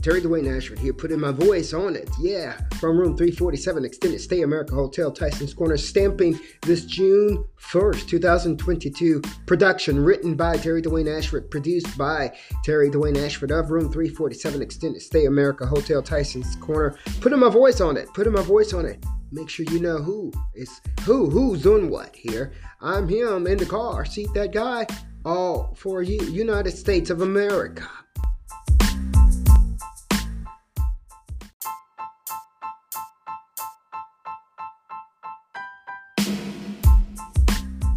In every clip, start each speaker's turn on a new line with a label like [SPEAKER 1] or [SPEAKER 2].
[SPEAKER 1] Terry Dwayne Ashford here, putting my voice on it. Yeah, from room 347, Extended Stay America Hotel, Tyson's Corner, stamping this June 1st, 2022 production written by Terry Dwayne Ashford, produced by Terry Dwayne Ashford of room 347, Extended Stay America Hotel, Tyson's Corner. Putting my voice on it, putting my voice on it. Make sure you know who is who, who's on what here. I'm him in the car, seat that guy, all for you, United States of America.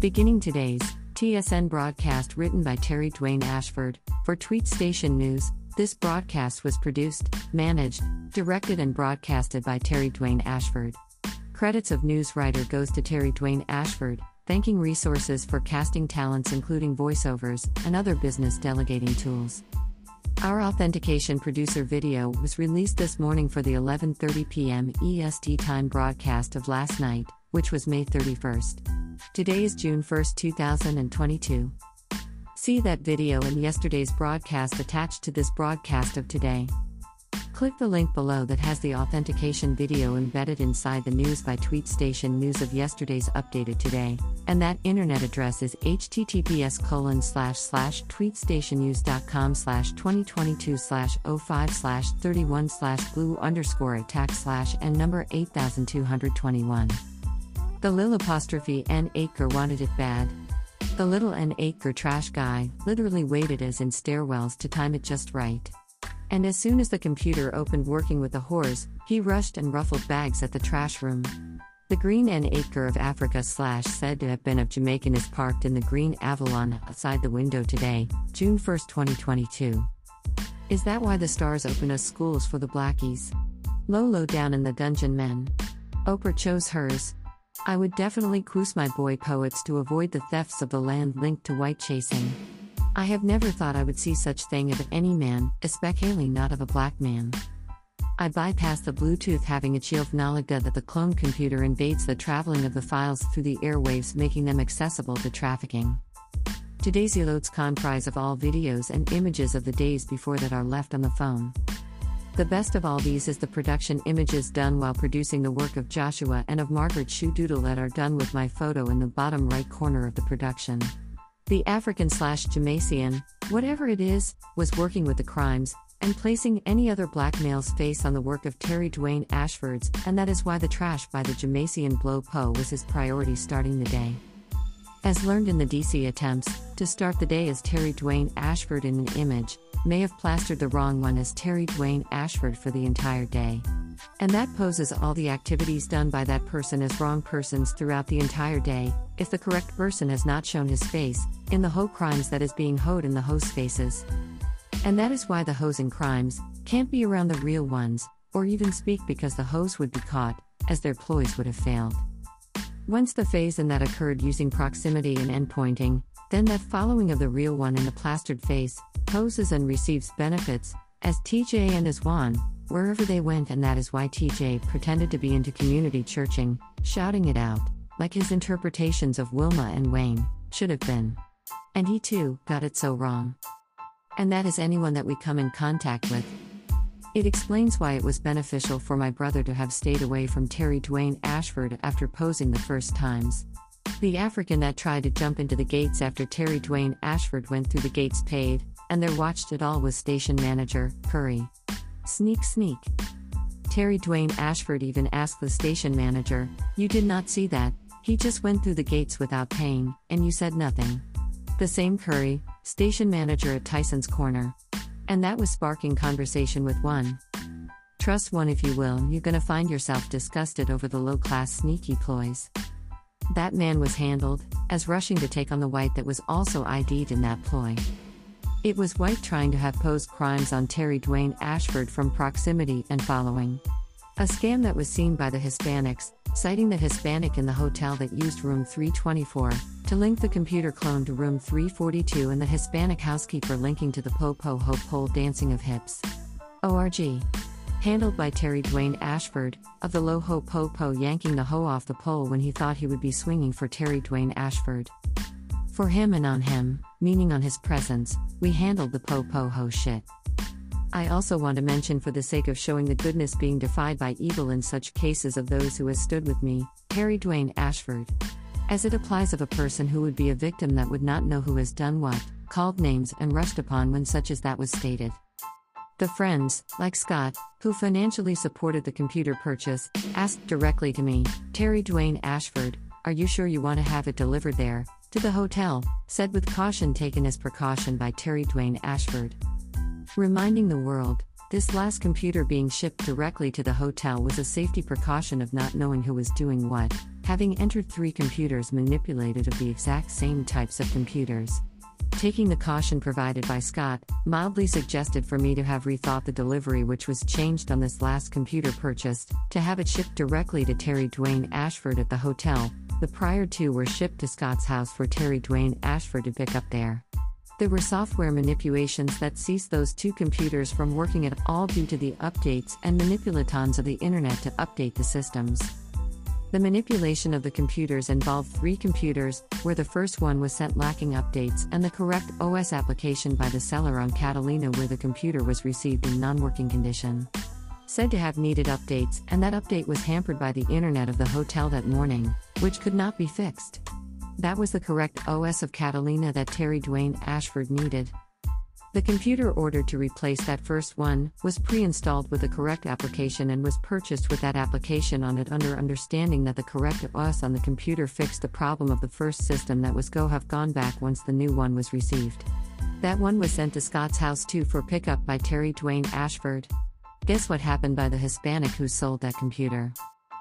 [SPEAKER 2] Beginning today's TSN broadcast written by Terry Dwayne Ashford for Tweet Station News, this broadcast was produced, managed, directed, and broadcasted by Terry Dwayne Ashford. Credits of news writer goes to Terry Dwayne Ashford, thanking resources for casting talents including voiceovers and other business delegating tools. Our authentication producer video was released this morning for the 11:30 p.m. EST time broadcast of last night, which was May 31st. Today is June 1, 2022. See that video and yesterday's broadcast attached to this broadcast of today. Click the link below that has the authentication video embedded inside the News by Tweet Station news of yesterday's updated today, and that internet address is https colon slash slash tweetstationnews.com slash 2022 slash 05 slash 31 slash blue underscore attack slash and number 8221. The Lil apostrophe N acre wanted it bad. The little N acre trash guy literally waited as in stairwells to time it just right. And as soon as the computer opened working with the whores, he rushed and ruffled bags at the trash room. The green N acre of Africa slash said to have been of Jamaican is parked in the green Avalon outside the window today, June 1, 2022. Is that why the stars open us schools for the blackies? Lolo down in the dungeon men. Oprah chose hers, I would definitely coos my boy poets to avoid the thefts of the land linked to white chasing. I have never thought I would see such thing of any man, especially not of a black man. I bypass the Bluetooth having achieved knowledge that the clone computer invades the traveling of the files through the airwaves making them accessible to trafficking. Today's eloads comprise of all videos and images of the days before that are left on the phone. The best of all these is the production images done while producing the work of Joshua and of Margaret Shoedoodle that are done with my photo in the bottom right corner of the production. The African slash Jamaican, whatever it is, was working with the crimes, and placing any other black male's face on the work of Terry Dwayne Ashford's, and that is why the trash by the Jamaican Blow Po was his priority starting the day. As learned in the DC attempts to start the day as Terry Dwayne Ashford in an image, may have plastered the wrong one as Terry Dwayne Ashford for the entire day. And that poses all the activities done by that person as wrong persons throughout the entire day, if the correct person has not shown his face, in the hoe crimes that is being hoed in the hoes faces. And that is why the hoes in crimes can't be around the real ones, or even speak because the hoes would be caught, as their ploys would have failed. Once the phase in that occurred using proximity and endpointing, then that following of the real one in the plastered face, poses and receives benefits, as TJ and as Juan, wherever they went, and that is why TJ pretended to be into community churching, shouting it out, like his interpretations of Wilma and Wayne should have been. And he too got it so wrong. And that is anyone that we come in contact with. It explains why it was beneficial for my brother to have stayed away from Terry Dwayne Ashford after posing the first times. The African that tried to jump into the gates after Terry Dwayne Ashford went through the gates paid, and there watched it all was station manager, Curry. Sneak, sneak. Terry Dwayne Ashford even asked the station manager, You did not see that, he just went through the gates without paying, and you said nothing. The same Curry, station manager at Tyson's Corner. And that was sparking conversation with one. Trust one if you will, you're gonna find yourself disgusted over the low class sneaky ploys. That man was handled, as rushing to take on the white that was also ID'd in that ploy. It was White trying to have posed crimes on Terry Dwayne Ashford from proximity and following. A scam that was seen by the Hispanics, citing the Hispanic in the hotel that used room 324 to link the computer clone to room 342 and the Hispanic housekeeper linking to the Po Po Ho pole dancing of hips. ORG. Handled by Terry Dwayne Ashford, of the Low Ho Po Po yanking the hoe off the pole when he thought he would be swinging for Terry Dwayne Ashford. For him and on him, meaning on his presence, we handled the po po ho shit. I also want to mention, for the sake of showing the goodness being defied by evil in such cases of those who has stood with me, Terry Dwayne Ashford. As it applies of a person who would be a victim that would not know who has done what, called names and rushed upon when such as that was stated. The friends, like Scott, who financially supported the computer purchase, asked directly to me, Terry Dwayne Ashford, are you sure you want to have it delivered there, to the hotel, said with caution taken as precaution by Terry Dwayne Ashford. Reminding the world, this last computer being shipped directly to the hotel was a safety precaution of not knowing who was doing what, having entered three computers manipulated of the exact same types of computers. Taking the caution provided by Scott, mildly suggested for me to have rethought the delivery which was changed on this last computer purchased, to have it shipped directly to Terry Dwayne Ashford at the hotel. The prior two were shipped to Scott's house for Terry Dwayne Ashford to pick up there. There were software manipulations that ceased those two computers from working at all due to the updates and manipulatons of the internet to update the systems. The manipulation of the computers involved three computers, where the first one was sent lacking updates, and the correct OS application by the seller on Catalina, where the computer was received in non working condition. Said to have needed updates, and that update was hampered by the internet of the hotel that morning, which could not be fixed. That was the correct OS of Catalina that Terry Dwayne Ashford needed. The computer ordered to replace that first one was pre installed with the correct application and was purchased with that application on it under understanding that the correct OS on the computer fixed the problem of the first system that was go have gone back once the new one was received. That one was sent to Scott's house too for pickup by Terry Dwayne Ashford. Guess what happened by the Hispanic who sold that computer?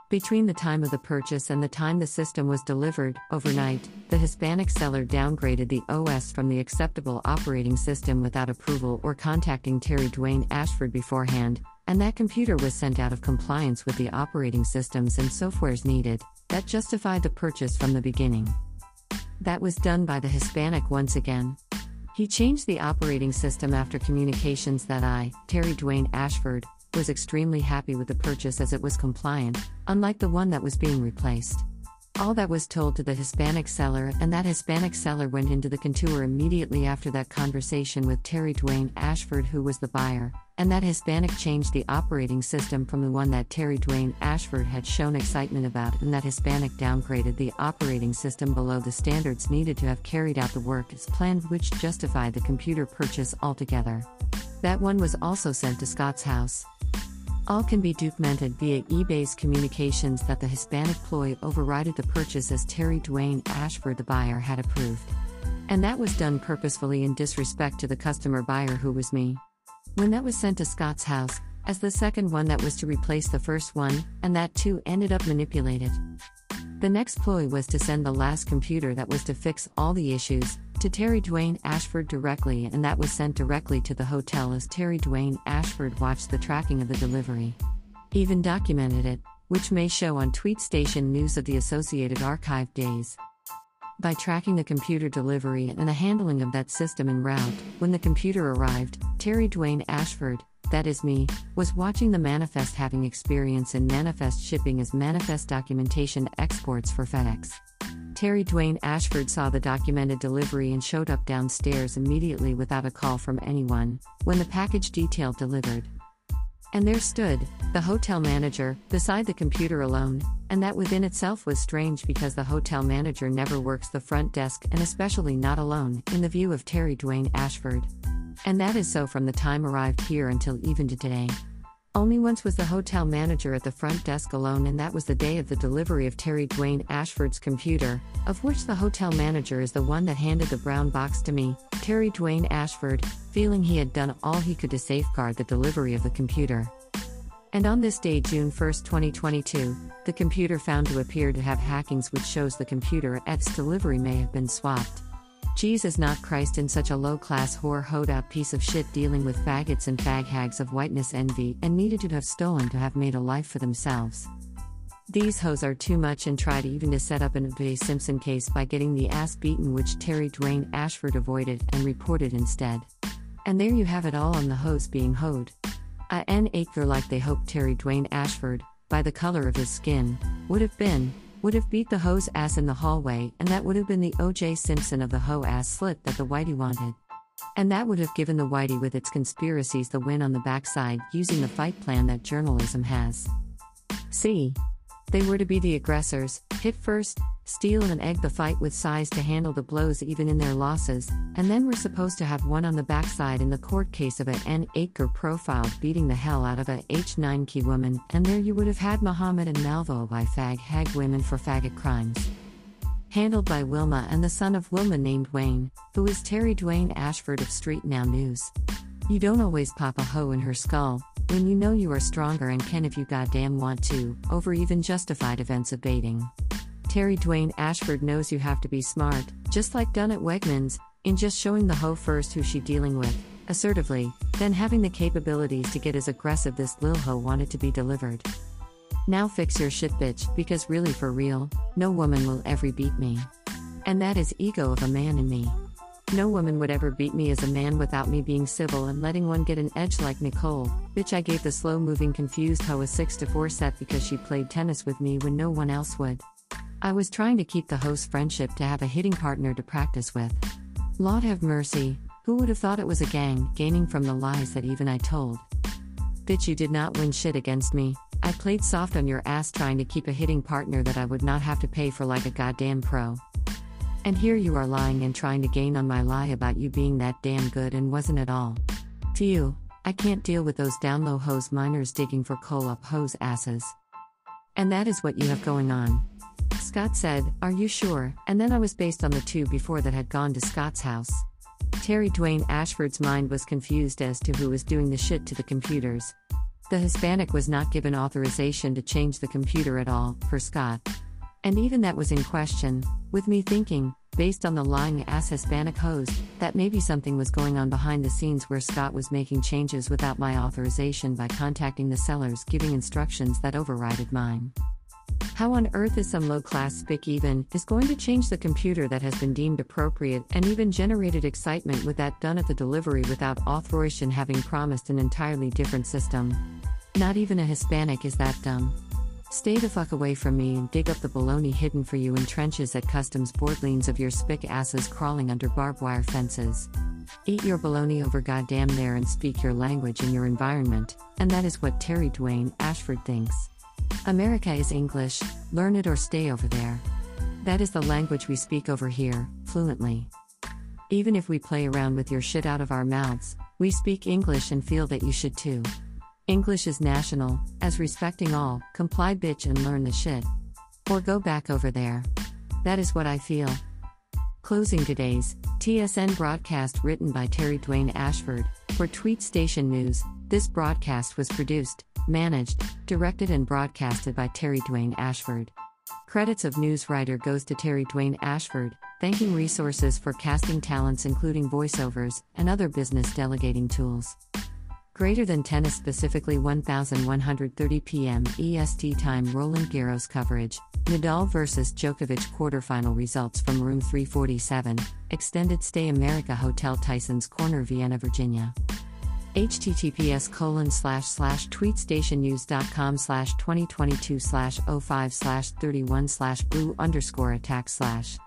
[SPEAKER 2] Between the time of the purchase and the time the system was delivered, overnight, the Hispanic seller downgraded the OS from the acceptable operating system without approval or contacting Terry Dwayne Ashford beforehand, and that computer was sent out of compliance with the operating systems and softwares needed that justified the purchase from the beginning. That was done by the Hispanic once again. He changed the operating system after communications that I, Terry Dwayne Ashford, was extremely happy with the purchase as it was compliant, unlike the one that was being replaced. All that was told to the Hispanic seller, and that Hispanic seller went into the contour immediately after that conversation with Terry Dwayne Ashford, who was the buyer, and that Hispanic changed the operating system from the one that Terry Dwayne Ashford had shown excitement about, and that Hispanic downgraded the operating system below the standards needed to have carried out the work as planned, which justified the computer purchase altogether. That one was also sent to Scott's house. All can be documented via eBay's communications that the Hispanic ploy overrided the purchase as Terry Dwayne Ashford, the buyer, had approved. And that was done purposefully in disrespect to the customer buyer who was me. When that was sent to Scott's house, as the second one that was to replace the first one, and that too ended up manipulated. The next ploy was to send the last computer that was to fix all the issues, to Terry Dwayne Ashford directly, and that was sent directly to the hotel as Terry Dwayne Ashford watched the tracking of the delivery. Even documented it, which may show on Tweet Station News of the Associated Archive days. By tracking the computer delivery and the handling of that system en route, when the computer arrived, Terry Dwayne Ashford, that is me, was watching the manifest having experience in manifest shipping as manifest documentation exports for FedEx. Terry Dwayne Ashford saw the documented delivery and showed up downstairs immediately without a call from anyone when the package detail delivered. And there stood, the hotel manager, beside the computer alone, and that within itself was strange because the hotel manager never works the front desk and especially not alone, in the view of Terry Dwayne Ashford. And that is so from the time arrived here until even to today. Only once was the hotel manager at the front desk alone, and that was the day of the delivery of Terry Dwayne Ashford's computer, of which the hotel manager is the one that handed the brown box to me, Terry Dwayne Ashford, feeling he had done all he could to safeguard the delivery of the computer. And on this day, June 1, 2022, the computer found to appear to have hackings which shows the computer at its delivery may have been swapped. Jesus not Christ in such a low class whore hoed up piece of shit dealing with faggots and fag hags of whiteness envy and needed to have stolen to have made a life for themselves. These hoes are too much and tried even to set up an O.J. Simpson case by getting the ass beaten, which Terry Dwayne Ashford avoided and reported instead. And there you have it all on the hoes being hoed. A N acre like they hoped Terry Dwayne Ashford, by the color of his skin, would have been, would have beat the hoe's ass in the hallway, and that would have been the O.J. Simpson of the hoe ass slit that the whitey wanted. And that would have given the Whitey with its conspiracies the win on the backside using the fight plan that journalism has. See? They were to be the aggressors, hit first, steal and egg the fight with size to handle the blows even in their losses, and then we're supposed to have one on the backside in the court case of a N acre profile beating the hell out of a H9 key woman, and there you would have had Muhammad and Malvo by fag hag women for faggot crimes. Handled by Wilma and the son of Wilma named Wayne, who is Terry Dwayne Ashford of Street Now News. You don't always pop a hoe in her skull, when you know you are stronger and can if you goddamn want to, over even justified events of baiting. Terry Dwayne Ashford knows you have to be smart, just like done at Wegmans, in just showing the hoe first who she dealing with, assertively, then having the capabilities to get as aggressive this lil hoe wanted to be delivered. Now fix your shit bitch, because really for real, no woman will ever beat me. And that is ego of a man in me. No woman would ever beat me as a man without me being civil and letting one get an edge like Nicole. Bitch, I gave the slow moving, confused hoe a 6 to 4 set because she played tennis with me when no one else would. I was trying to keep the host friendship to have a hitting partner to practice with. Lord have mercy, who would have thought it was a gang, gaining from the lies that even I told? Bitch, you did not win shit against me. I played soft on your ass trying to keep a hitting partner that I would not have to pay for like a goddamn pro. And here you are lying and trying to gain on my lie about you being that damn good and wasn't at all. To you, I can't deal with those down low hose miners digging for coal up hose asses. And that is what you have going on. Scott said, Are you sure? And then I was based on the two before that had gone to Scott's house. Terry Dwayne Ashford's mind was confused as to who was doing the shit to the computers. The Hispanic was not given authorization to change the computer at all, per Scott. And even that was in question, with me thinking, based on the lying ass Hispanic host, that maybe something was going on behind the scenes where Scott was making changes without my authorization by contacting the sellers giving instructions that overrided mine. How on earth is some low class spick even is going to change the computer that has been deemed appropriate and even generated excitement with that done at the delivery without authorization having promised an entirely different system? Not even a Hispanic is that dumb. Stay the fuck away from me and dig up the baloney hidden for you in trenches at customs boardlines of your spick asses crawling under barbed wire fences. Eat your baloney over goddamn there and speak your language in your environment, and that is what Terry Dwayne Ashford thinks. America is English, learn it or stay over there. That is the language we speak over here, fluently. Even if we play around with your shit out of our mouths, we speak English and feel that you should too. English is national, as respecting all, comply bitch and learn the shit. Or go back over there. That is what I feel. Closing today's TSN broadcast written by Terry Dwayne Ashford for Tweet Station News. This broadcast was produced, managed, directed, and broadcasted by Terry Dwayne Ashford. Credits of news writer goes to Terry Dwayne Ashford, thanking resources for casting talents including voiceovers and other business delegating tools. Greater than tennis, specifically 1130 p.m. EST time. Roland Garros coverage. Nadal vs. Djokovic quarterfinal results from room 347. Extended stay America Hotel Tyson's Corner, Vienna, Virginia. Https colon slash slash tweetstationnews.com slash 2022 slash 05 slash 31 slash blue underscore attack slash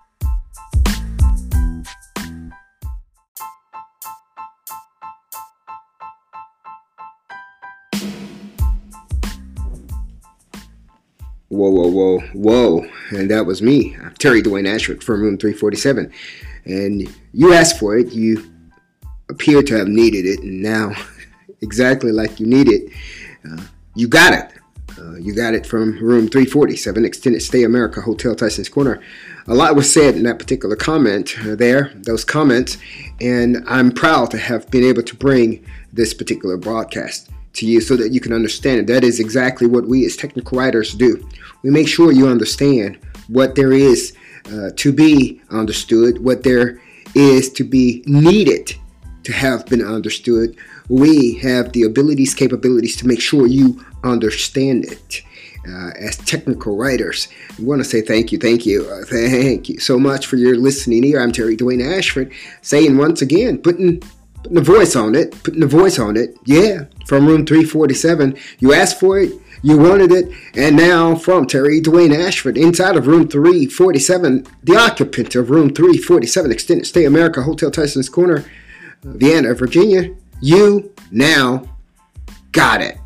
[SPEAKER 1] Whoa, whoa, whoa, whoa. And that was me, Terry Dwayne Ashford from Room 347. And you asked for it. You appear to have needed it. And now, exactly like you need it, uh, you got it. Uh, you got it from room 347, Extended Stay America Hotel Tyson's Corner. A lot was said in that particular comment uh, there, those comments, and I'm proud to have been able to bring this particular broadcast to you so that you can understand it. That is exactly what we as technical writers do. We make sure you understand what there is uh, to be understood, what there is to be needed to have been understood. We have the abilities, capabilities to make sure you understand it. Uh, as technical writers, we want to say thank you, thank you, uh, thank you so much for your listening here. I'm Terry Dwayne Ashford, saying once again, putting putting the voice on it, putting the voice on it. Yeah, from room 347. You asked for it, you wanted it, and now from Terry Dwayne Ashford, inside of room 347, the occupant of room 347, Extended Stay America Hotel Tyson's Corner, Vienna, Virginia. You now got it.